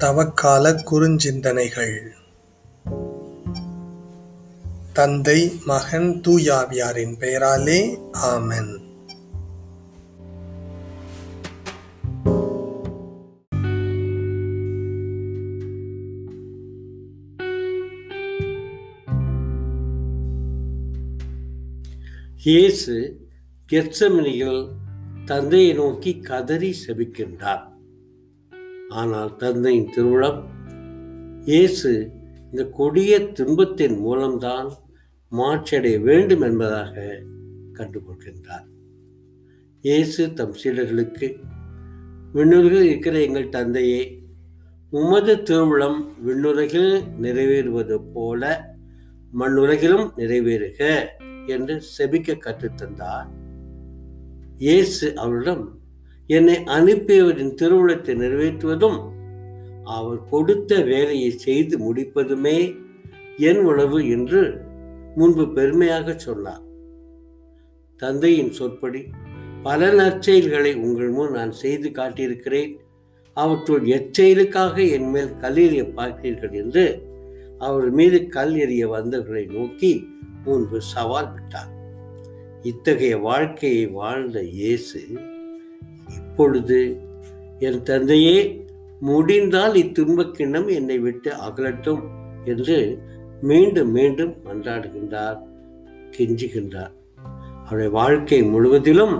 தவக்கால குறுஞ்சிந்தனைகள். தந்தை மகன் தூயாவியாரின் பெயராலே ஆமன். இயேசு கெர்சமனியில் தந்தையை நோக்கி கதறி செபிக்கின்றார். ஆனால் தந்தையின் திருவிழம் இயேசு இந்த கொடிய துன்பத்தின் மூலம்தான் மாற்றடைய வேண்டும் என்பதாக கண்டுகொள்கின்றார். இயேசு தம் சீடர்களுக்கு விண்ணுலகில் இருக்கிற எங்கள் தந்தையே உமது திருவிழம் விண்ணுலகில் நிறைவேறுவது போல மண்ணுலகிலும் நிறைவேறுக என்று செபிக்க கற்றுத்தந்தார். இயேசு அவரிடம் என்னை அனுப்பியவரின் திருவுளத்தை நிறைவேற்றுவதும் அவர் கொடுத்த வேலையை செய்து முடிப்பதுமே என் உணவு என்று முன்பு பெருமையாக சொன்னார். தந்தையின் சொற்படி பல நற்செயல்களை உங்கள் முன் நான் செய்து காட்டியிருக்கிறேன். அவற்றுள் எச்செயலுக்காக என் மேல் கல்லெறிய பார்க்கிறீர்கள் என்று அவர் மீது கல் எறிய வந்தவர்களை நோக்கி முன்பு சவால் விட்டார். இத்தகைய வாழ்க்கையை வாழ்ந்த இயேசு அப்பொழுது என் தந்தையே முடிந்தால் இத்துன்பக்கிண்ணம் என்னை விட்டு அகலட்டும் என்று மீண்டும் மீண்டும் மன்றாடுகின்றார் கெஞ்சுகின்றார். அவருடைய வாழ்க்கை முழுவதிலும்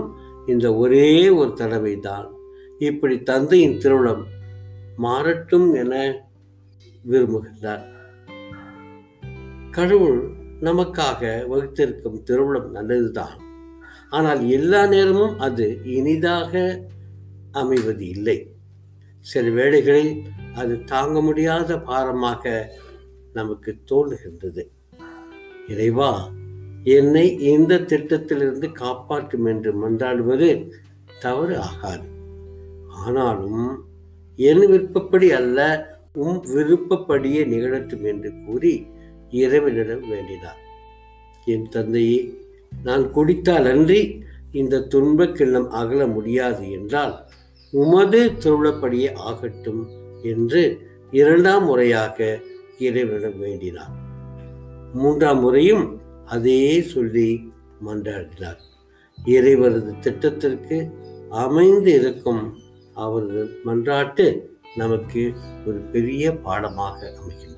இந்த ஒரே ஒரு தடவை தான் இப்படி தந்தையின் திருவிழம் மாறட்டும் என விரும்புகின்றார். கடவுள் நமக்காக வகுத்திருக்கும் திருவிழம் நல்லதுதான். ஆனால் எல்லா நேரமும் அது இனிதாக அமைவது இல்லை. சில வேளைகளில் அது தாங்க முடியாத பாரமாக நமக்கு தோன்றுகின்றது. இறைவா என்னை இந்த திட்டத்திலிருந்து காப்பாற்றும் என்று மன்றாடுவது தவறு ஆகாது. ஆனாலும் என் விருப்பப்படி அல்ல உம் விருப்பப்படியே நிகழட்டும் என்று கூறி இறைவனிடம் வேண்டினார். என் தந்தையே நான் குடித்தால் அன்றி இந்த துன்பக்கிள்ளம் அகல முடியாது என்றால் உமது திருவிழப்படியே ஆகட்டும் என்று இரண்டாம் முறையாக இறைவனிடம் வேண்டினார். மூன்றாம் முறையும் அதே சொல்லி மன்றாடினார். இறைவரது திட்டத்திற்கு அமைந்து இருக்கும் அவரது மன்றாட்டு நமக்கு ஒரு பெரிய பாடமாக அமைகிறது.